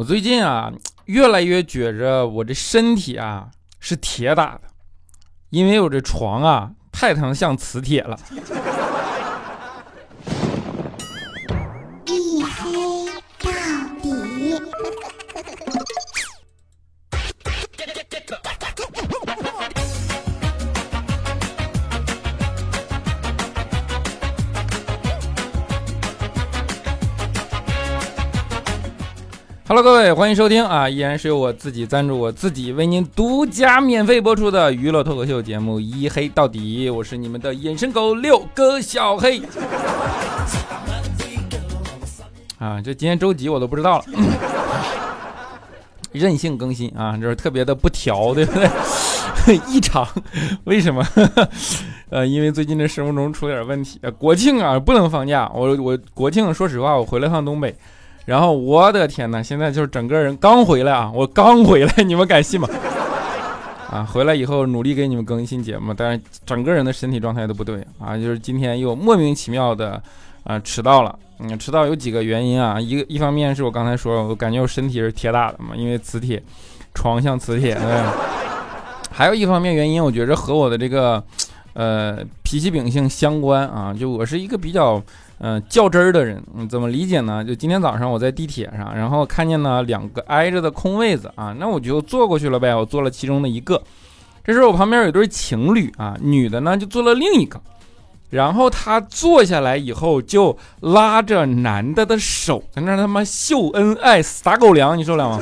我最近啊，越来越觉着我这身体啊是铁打的，因为我这床啊太他妈像磁铁了。Hello，各位，欢迎收听啊！依然是由我自己赞助，我自己为您独家免费播出的娱乐脱口秀节目《一黑到底》，我是你们的隐身狗六哥小黑。啊，这今天周几我都不知道了，任性更新啊，就是特别的不调，对不对？异常，为什么？呃，因为最近这生物钟出了点问题，国庆啊不能放假，我我国庆说实话，我回了趟东北。然后我的天呐，现在就是整个人刚回来啊，我刚回来，你们敢信吗？啊，回来以后努力给你们更新节目，但是整个人的身体状态都不对啊，就是今天又莫名其妙的啊迟到了。嗯，迟到有几个原因啊，一个一方面是我刚才说，我感觉我身体是铁打的嘛，因为磁铁，床像磁铁。对 还有一方面原因，我觉着和我的这个呃脾气秉性相关啊，就我是一个比较。嗯、较真儿的人，嗯，怎么理解呢？就今天早上我在地铁上，然后看见呢两个挨着的空位子啊，那我就坐过去了呗，我坐了其中的一个。这时候我旁边有对情侣啊，女的呢就坐了另一个，然后她坐下来以后就拉着男的的手，在那他妈秀恩爱撒狗粮，你受了吗？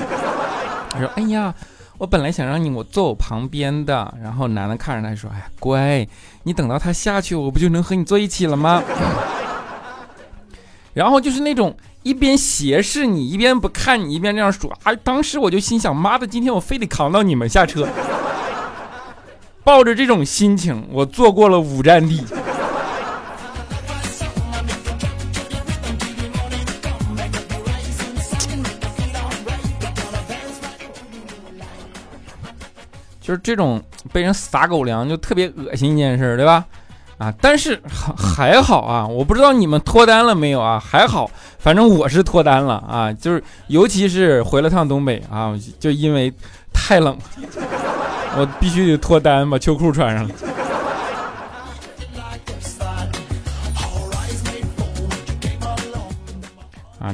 他说：“哎呀，我本来想让你我坐我旁边的。”然后男的看着他说：“哎，乖，你等到他下去，我不就能和你坐一起了吗？”然后就是那种一边斜视你，一边不看你，一边这样说。啊，当时我就心想：妈的，今天我非得扛到你们下车。抱着这种心情，我坐过了五站地。就是这种被人撒狗粮，就特别恶心一件事，对吧？啊，但是还好啊，我不知道你们脱单了没有啊？还好，反正我是脱单了啊，就是尤其是回了趟东北啊，就因为太冷，我必须得脱单，把秋裤穿上了。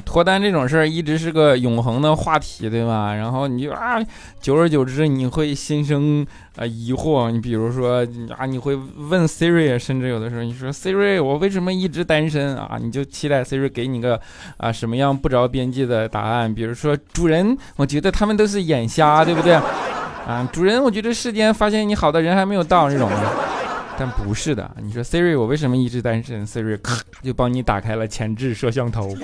脱单这种事儿一直是个永恒的话题，对吧？然后你就啊，久而久之你会心生啊疑惑。你比如说啊，你会问 Siri，甚至有的时候你说 Siri，我为什么一直单身啊？你就期待 Siri 给你个啊什么样不着边际的答案。比如说主人，我觉得他们都是眼瞎，对不对？啊，主人，我觉得世间发现你好的人还没有到这种。但不是的，你说 Siri，我为什么一直单身？Siri 咔就帮你打开了前置摄像头。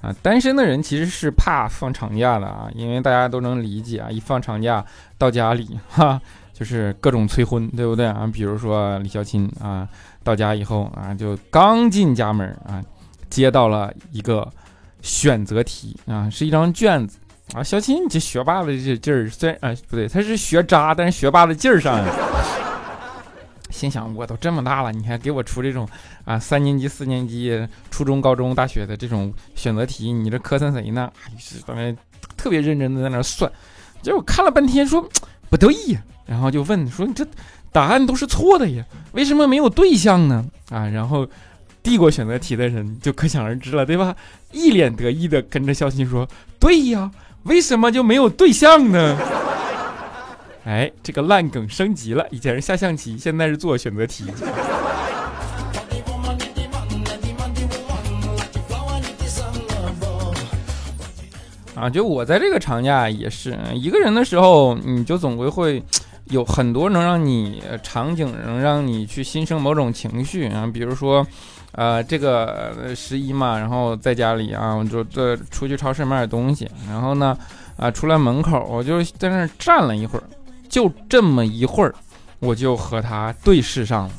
啊，单身的人其实是怕放长假的啊，因为大家都能理解啊，一放长假到家里哈，就是各种催婚，对不对啊？比如说李孝钦啊，到家以后啊，就刚进家门啊，接到了一个选择题啊，是一张卷子啊。孝钦，这学霸的这劲儿，虽然啊不对，他是学渣，但是学霸的劲儿上。心想，我都这么大了，你还给我出这种啊三年级、四年级、初中、高中、大学的这种选择题，你这磕碜谁呢？是当然特别认真的在那算，结果看了半天说不对呀，然后就问说你这答案都是错的呀，为什么没有对象呢？啊，然后递过选择题的人就可想而知了，对吧？一脸得意的跟着孝心说：“对呀，为什么就没有对象呢？”哎，这个烂梗升级了，以前是下象棋，现在是做选择题。啊，就我在这个长假也是一个人的时候，你就总归会有很多能让你场景，能让你去心生某种情绪啊，比如说，呃，这个十一嘛，然后在家里啊，我就这出去超市买点东西，然后呢，啊，出来门口我就在那站了一会儿。就这么一会儿，我就和他对视上了。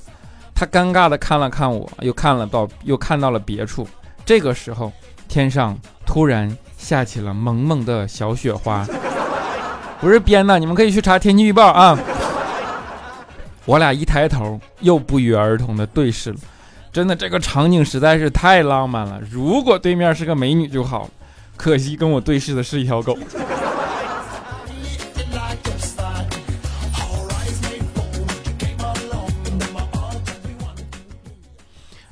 他尴尬的看了看我，又看了到，又看到了别处。这个时候，天上突然下起了蒙蒙的小雪花，不是编的，你们可以去查天气预报啊。我俩一抬头，又不约而同的对视了。真的这个场景实在是太浪漫了。如果对面是个美女就好了，可惜跟我对视的是一条狗。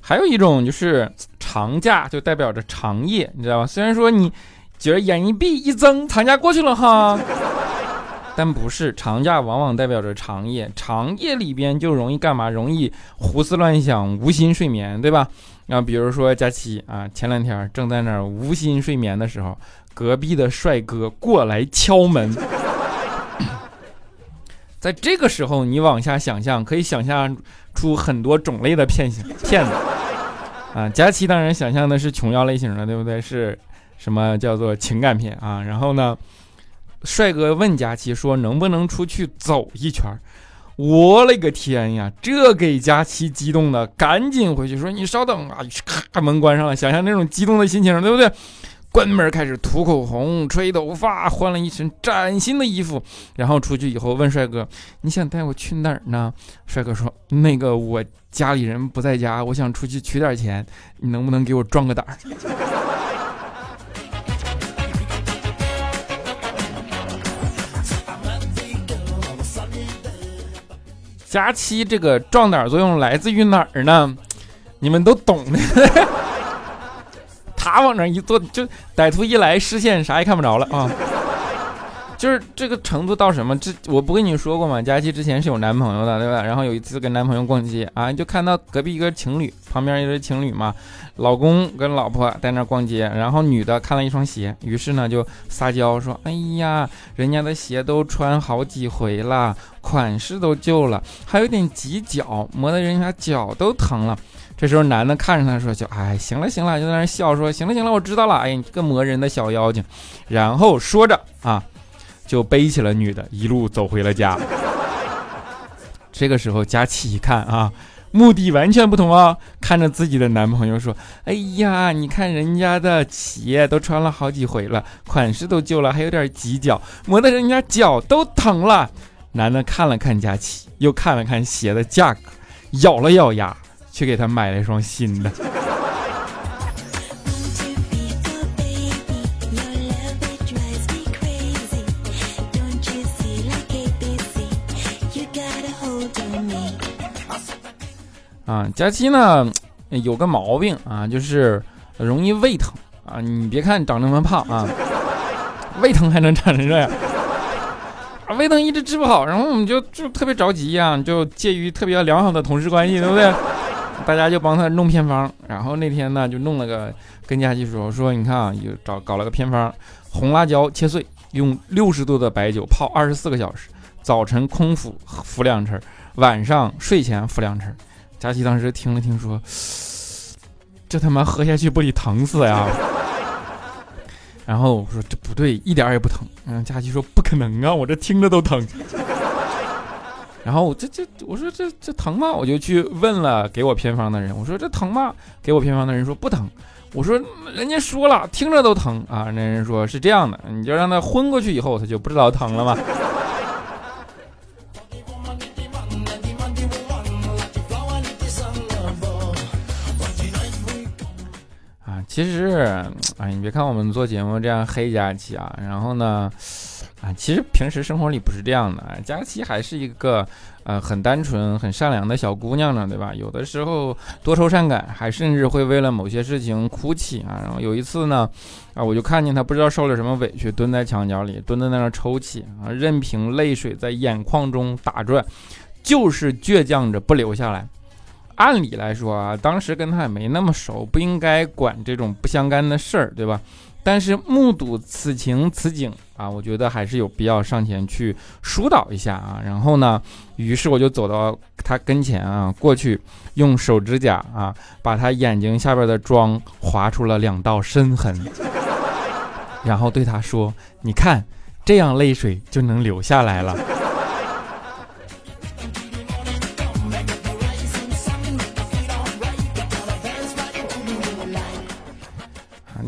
还有一种就是长假，就代表着长夜，你知道吧？虽然说你觉得眼一闭一睁，长假过去了哈，但不是，长假往往代表着长夜，长夜里边就容易干嘛？容易胡思乱想，无心睡眠，对吧？啊，比如说佳期啊，前两天正在那儿无心睡眠的时候，隔壁的帅哥过来敲门。在这个时候，你往下想象，可以想象出很多种类的骗型 骗子啊。佳琪当然想象的是琼瑶类型的，对不对？是什么叫做情感片啊？然后呢，帅哥问佳琪说：“能不能出去走一圈？”我勒个天呀！这给佳琪激动的，赶紧回去说：“你稍等啊！”咔，门关上了。想象那种激动的心情，对不对？关门开始涂口红、吹头发，换了一身崭新的衣服，然后出去以后问帅哥：“你想带我去哪儿呢？”帅哥说：“那个我家里人不在家，我想出去取点钱，你能不能给我壮个胆儿？” 佳期这个壮胆作用来自于哪儿呢？你们都懂的。他往那一坐，就歹徒一来，视线啥也看不着了啊！就是这个程度到什么？这我不跟你说过吗？佳琪之前是有男朋友的，对吧？然后有一次跟男朋友逛街啊，就看到隔壁一个情侣，旁边一对情侣嘛，老公跟老婆在那逛街，然后女的看了一双鞋，于是呢就撒娇说：“哎呀，人家的鞋都穿好几回了，款式都旧了，还有点挤脚，磨得人家脚都疼了。”这时候男的看着他说：“就哎，行了行了，就在那笑说，行了行了，我知道了。哎，你这个磨人的小妖精。”然后说着啊，就背起了女的，一路走回了家。这个时候佳琪一看啊，目的完全不同啊，看着自己的男朋友说：“哎呀，你看人家的鞋都穿了好几回了，款式都旧了，还有点挤脚，磨得人家脚都疼了。”男的看了看佳琪，又看了看鞋的价格，咬了咬牙。去给他买了一双新的。啊，佳期呢有个毛病啊，就是容易胃疼啊。你别看长那么胖啊，胃疼还能长成这样啊，胃疼一直治不好，然后我们就就特别着急呀，就介于特别良好的同事关系，对不对？大家就帮他弄偏方，然后那天呢就弄了个跟佳琪说说，你看啊，就找搞了个偏方，红辣椒切碎，用六十度的白酒泡二十四个小时，早晨空腹服两匙，晚上睡前服两匙。佳琪当时听了听说，这他妈喝下去不得疼死呀？然后我说这不对，一点也不疼。嗯，佳琪说不可能啊，我这听着都疼。然后我这这我说这这疼吗？我就去问了给我偏方的人，我说这疼吗？给我偏方的人说不疼。我说人家说了，听着都疼啊。那人说是这样的，你就让他昏过去以后，他就不知道疼了吗？啊，其实哎，你别看我们做节目这样黑佳琪啊，然后呢。啊，其实平时生活里不是这样的啊，佳琪还是一个呃很单纯、很善良的小姑娘呢，对吧？有的时候多愁善感，还甚至会为了某些事情哭泣啊。然后有一次呢，啊，我就看见她不知道受了什么委屈，蹲在墙角里，蹲在那儿抽泣啊，任凭泪水在眼眶中打转，就是倔强着不流下来。按理来说啊，当时跟他也没那么熟，不应该管这种不相干的事儿，对吧？但是目睹此情此景啊，我觉得还是有必要上前去疏导一下啊。然后呢，于是我就走到他跟前啊，过去用手指甲啊，把他眼睛下边的妆划出了两道深痕，然后对他说：“你看，这样泪水就能流下来了。”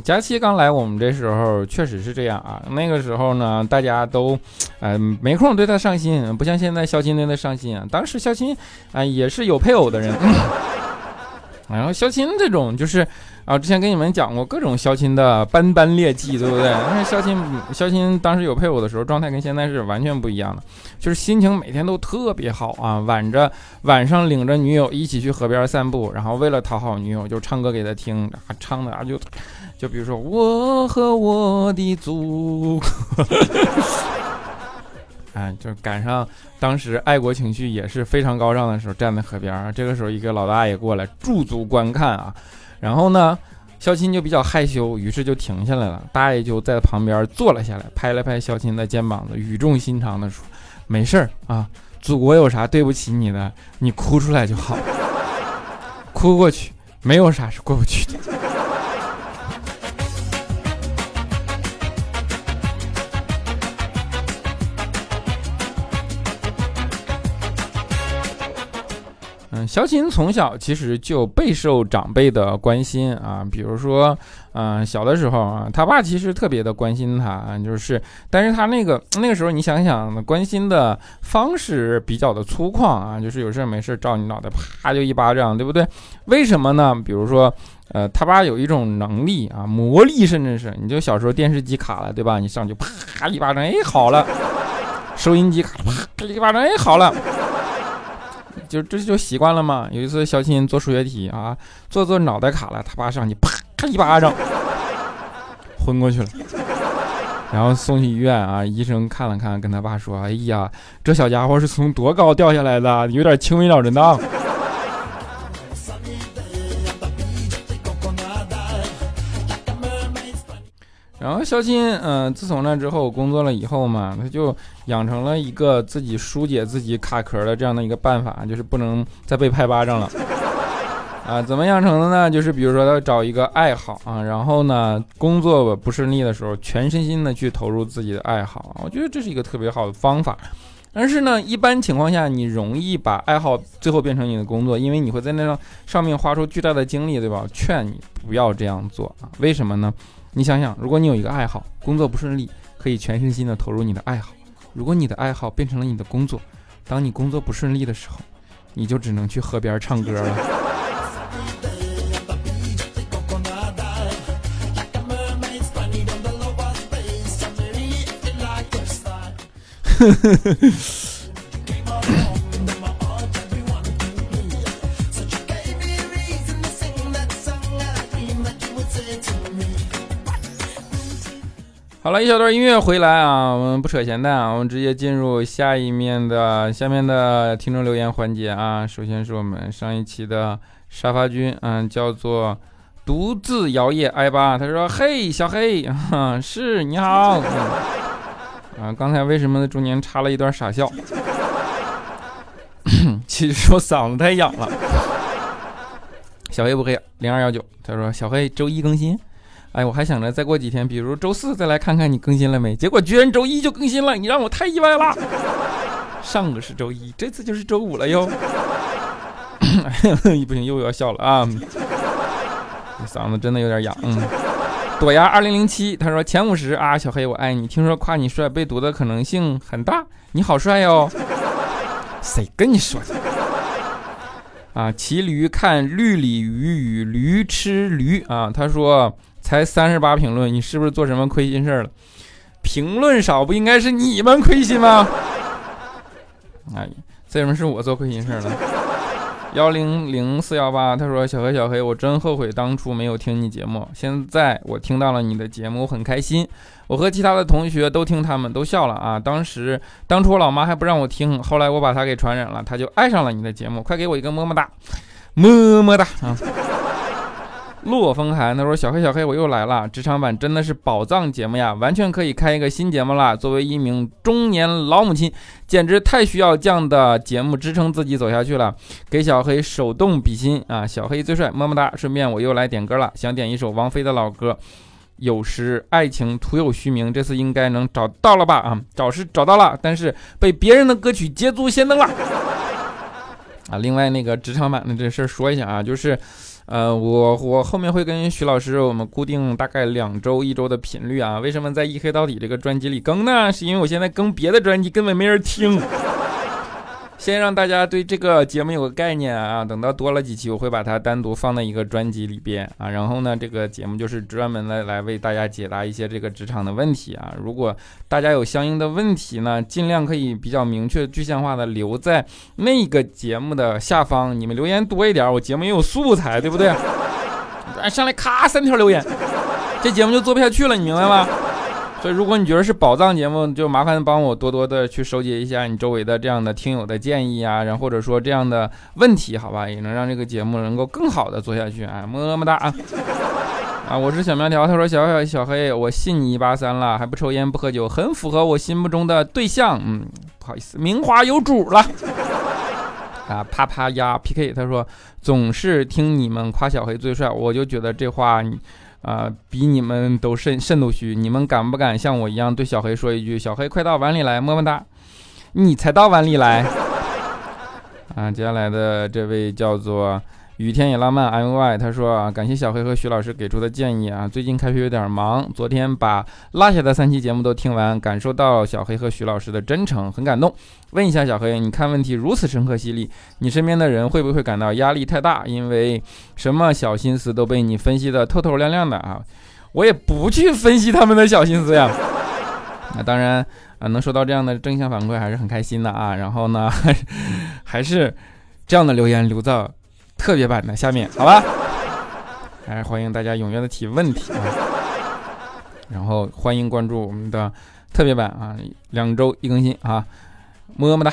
佳期刚来我们这时候确实是这样啊，那个时候呢，大家都，嗯，没空对他上心，不像现在肖钦对他上心啊。当时肖钦啊也是有配偶的人，然后肖钦这种就是啊，之前跟你们讲过各种肖钦的斑斑劣迹，对不对？因为肖钦肖钦当时有配偶的时候，状态跟现在是完全不一样的，就是心情每天都特别好啊，晚着晚上领着女友一起去河边散步，然后为了讨好女友，就唱歌给她听，啊、唱的啊就就比如说我和我的祖国。哎，就赶上当时爱国情绪也是非常高涨的时候，站在河边儿，这个时候一个老大爷过来驻足观看啊，然后呢，肖钦就比较害羞，于是就停下来了。大爷就在旁边坐了下来，拍了拍肖钦的肩膀子，语重心长的说：“没事儿啊，祖国有啥对不起你的，你哭出来就好，哭过去，没有啥是过不去的。”嗯，肖钦从小其实就备受长辈的关心啊，比如说，嗯，小的时候啊，他爸其实特别的关心他，就是，但是他那个那个时候，你想想，关心的方式比较的粗犷啊，就是有事没事照你脑袋啪就一巴掌，对不对？为什么呢？比如说，呃，他爸有一种能力啊，魔力，甚至是，你就小时候电视机卡了，对吧？你上去啪一巴掌，哎，好了；收音机卡了，啪一巴掌，哎，好了。就这就习惯了嘛。有一次小新做数学题啊，做做脑袋卡了，他爸上去啪一巴掌，昏过去了。然后送去医院啊，医生看了看，跟他爸说：“哎呀，这小家伙是从多高掉下来的？有点轻微脑震荡。”然后肖钦，嗯，自从那之后工作了以后嘛，他就养成了一个自己疏解自己卡壳的这样的一个办法，就是不能再被拍巴掌了。啊，怎么养成的呢？就是比如说他找一个爱好啊，然后呢，工作不顺利的时候，全身心的去投入自己的爱好。我觉得这是一个特别好的方法。但是呢，一般情况下，你容易把爱好最后变成你的工作，因为你会在那上上面花出巨大的精力，对吧？劝你不要这样做啊！为什么呢？你想想，如果你有一个爱好，工作不顺利，可以全身心的投入你的爱好；如果你的爱好变成了你的工作，当你工作不顺利的时候，你就只能去河边唱歌了。呵呵呵呵好了一小段音乐回来啊，我们不扯闲淡啊，我们直接进入下一面的下面的听众留言环节啊。首先是我们上一期的沙发君，嗯，叫做独自摇曳挨巴，他说：“嘿，小黑，是你好。”啊，刚才为什么中间插了一段傻笑？其实我嗓子太痒了。小黑不黑，零二幺九，他说：“小黑周一更新。”哎，我还想着再过几天，比如周四再来看看你更新了没，结果居然周一就更新了，你让我太意外了。上个是周一，这次就是周五了哟。不行，又要笑了啊！嗓子真的有点痒。嗯，朵牙二零零七他说前五十啊，小黑我爱你，听说夸你帅被毒的可能性很大，你好帅哟。谁跟你说的？啊，骑驴看绿鲤鱼与驴吃驴啊，他说。才三十八评论，你是不是做什么亏心事了？评论少不应该是你们亏心吗？哎，为什么是我做亏心事了？幺零零四幺八，他说小黑小黑，我真后悔当初没有听你节目，现在我听到了你的节目，我很开心。我和其他的同学都听，他们都笑了啊。当时当初我老妈还不让我听，后来我把她给传染了，她就爱上了你的节目。快给我一个么么哒，么么哒啊！洛风寒他说：“小黑小黑，我又来了！职场版真的是宝藏节目呀，完全可以开一个新节目了。作为一名中年老母亲，简直太需要这样的节目支撑自己走下去了。给小黑手动比心啊！小黑最帅，么么哒！顺便我又来点歌了，想点一首王菲的老歌。有时爱情徒有虚名，这次应该能找到了吧？啊，找是找到了，但是被别人的歌曲捷足先登了。啊，另外那个职场版的这事儿说一下啊，就是。”呃，我我后面会跟徐老师，我们固定大概两周一周的频率啊。为什么在《一黑到底》这个专辑里更呢？是因为我现在更别的专辑根本没人听。先让大家对这个节目有个概念啊，等到多了几期，我会把它单独放在一个专辑里边啊。然后呢，这个节目就是专门的来为大家解答一些这个职场的问题啊。如果大家有相应的问题呢，尽量可以比较明确、具象化的留在那个节目的下方，你们留言多一点，我节目也有素材，对不对？上来咔三条留言，这节目就做不下去了，你明白吗？所以，如果你觉得是宝藏节目，就麻烦帮我多多的去收集一下你周围的这样的听友的建议啊，然后或者说这样的问题，好吧，也能让这个节目能够更好的做下去啊，么么哒啊！啊，我是小苗条，他说小小小黑，我信你一八三了，还不抽烟不喝酒，很符合我心目中的对象。嗯，不好意思，名花有主了。啊，啪啪呀 PK，他说总是听你们夸小黑最帅，我就觉得这话。啊，比你们都肾肾都虚，你们敢不敢像我一样对小黑说一句：“小黑，快到碗里来，么么哒。”你才到碗里来。啊，接下来的这位叫做。雨天也浪漫，M Y 他说啊，感谢小黑和徐老师给出的建议啊。最近开学有点忙，昨天把落下的三期节目都听完，感受到小黑和徐老师的真诚，很感动。问一下小黑，你看问题如此深刻犀利，你身边的人会不会感到压力太大？因为什么小心思都被你分析的透透亮亮的啊？我也不去分析他们的小心思呀。那当然啊，能收到这样的正向反馈还是很开心的啊。然后呢，还是这样的留言留在。特别版的下面，好吧，还是欢迎大家踊跃的提问题啊，然后欢迎关注我们的特别版啊，两周一更新啊，么么哒。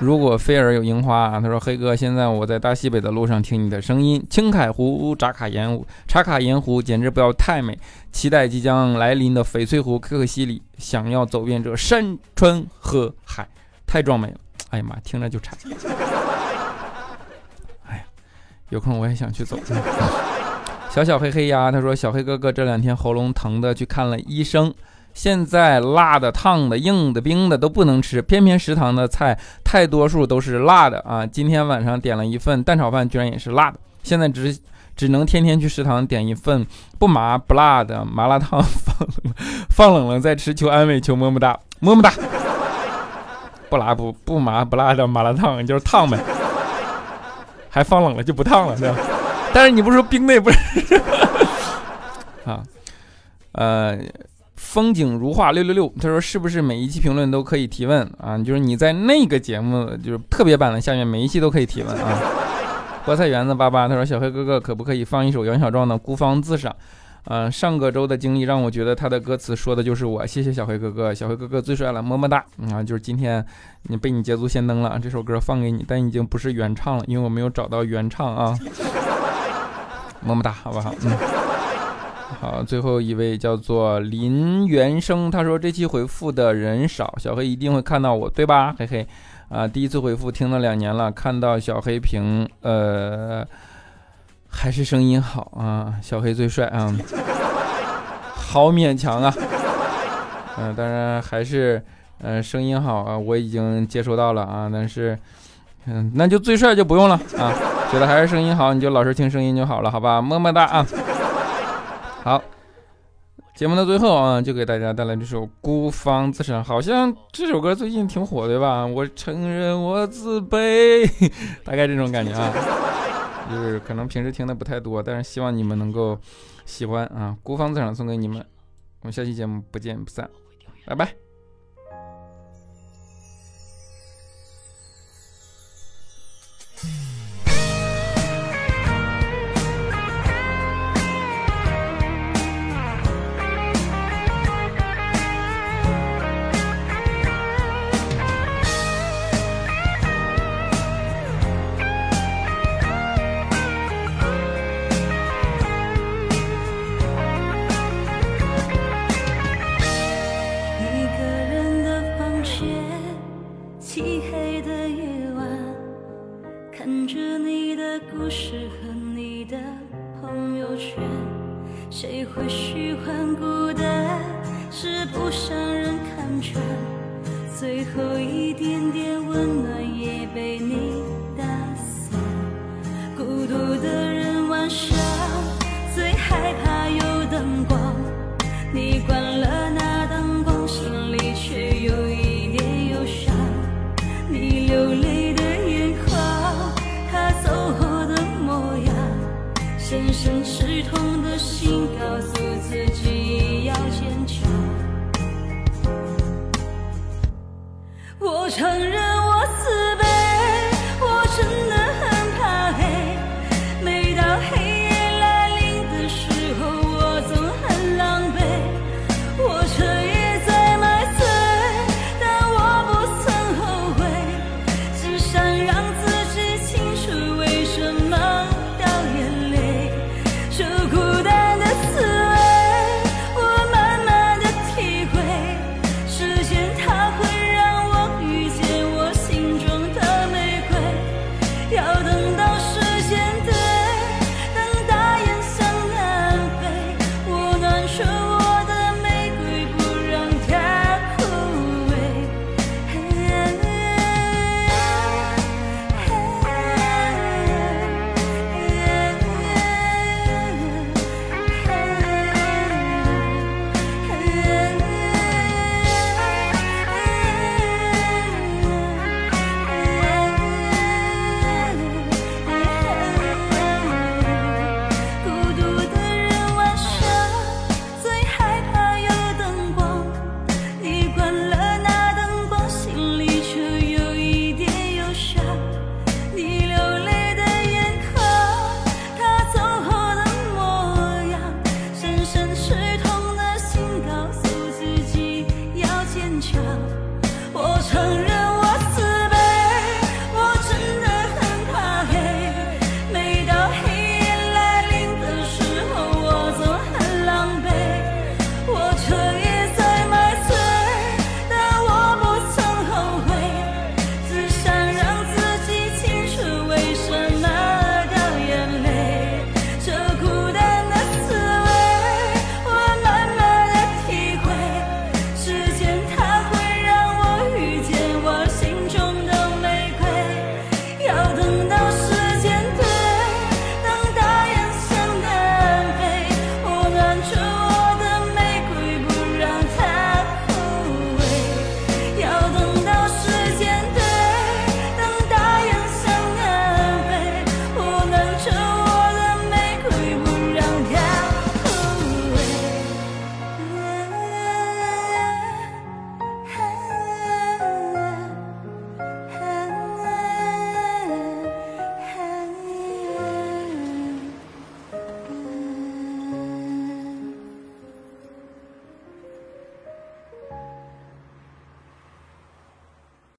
如果菲尔有樱花啊，他说黑哥，现在我在大西北的路上听你的声音，青海湖、扎卡盐湖、茶卡盐湖简直不要太美，期待即将来临的翡翠湖，可可西里，想要走遍这山川河海，太壮美了，哎呀妈，听着就馋。有空我也想去走。小小黑黑呀，他说小黑哥哥这两天喉咙疼的去看了医生，现在辣的、烫的、硬的、冰的都不能吃，偏偏食堂的菜太多数都是辣的啊！今天晚上点了一份蛋炒饭，居然也是辣的，现在只只能天天去食堂点一份不麻不辣的麻辣烫，放放冷了再吃，求安慰，求么么哒，么么哒。不辣不不麻不辣的麻辣烫就是烫呗。还放冷了就不烫了，对吧？但是你不是说冰的也不是 啊？呃，风景如画六六六，他说是不是每一期评论都可以提问啊？就是你在那个节目就是特别版的下面每一期都可以提问啊。菠菜园子八八他说小黑哥哥可不可以放一首杨小壮的《孤芳自赏》？嗯，上个周的经历让我觉得他的歌词说的就是我。谢谢小黑哥哥，小黑哥哥最帅了，么么哒！啊，就是今天你被你捷足先登了，这首歌放给你，但已经不是原唱了，因为我没有找到原唱啊。么么哒，好不好？嗯，好，最后一位叫做林元生，他说这期回复的人少，小黑一定会看到我，对吧？嘿嘿，啊，第一次回复听了两年了，看到小黑屏，呃。还是声音好啊，小黑最帅啊，好勉强啊，嗯，当然还是，嗯，声音好啊，我已经接收到了啊，但是，嗯，那就最帅就不用了啊，觉得还是声音好，你就老实听声音就好了，好吧，么么哒啊，好，节目的最后啊，就给大家带来这首《孤芳自赏》，好像这首歌最近挺火对吧？我承认我自卑，大概这种感觉啊。就是可能平时听的不太多，但是希望你们能够喜欢啊！孤芳自赏送给你们，我们下期节目不见不散，拜拜。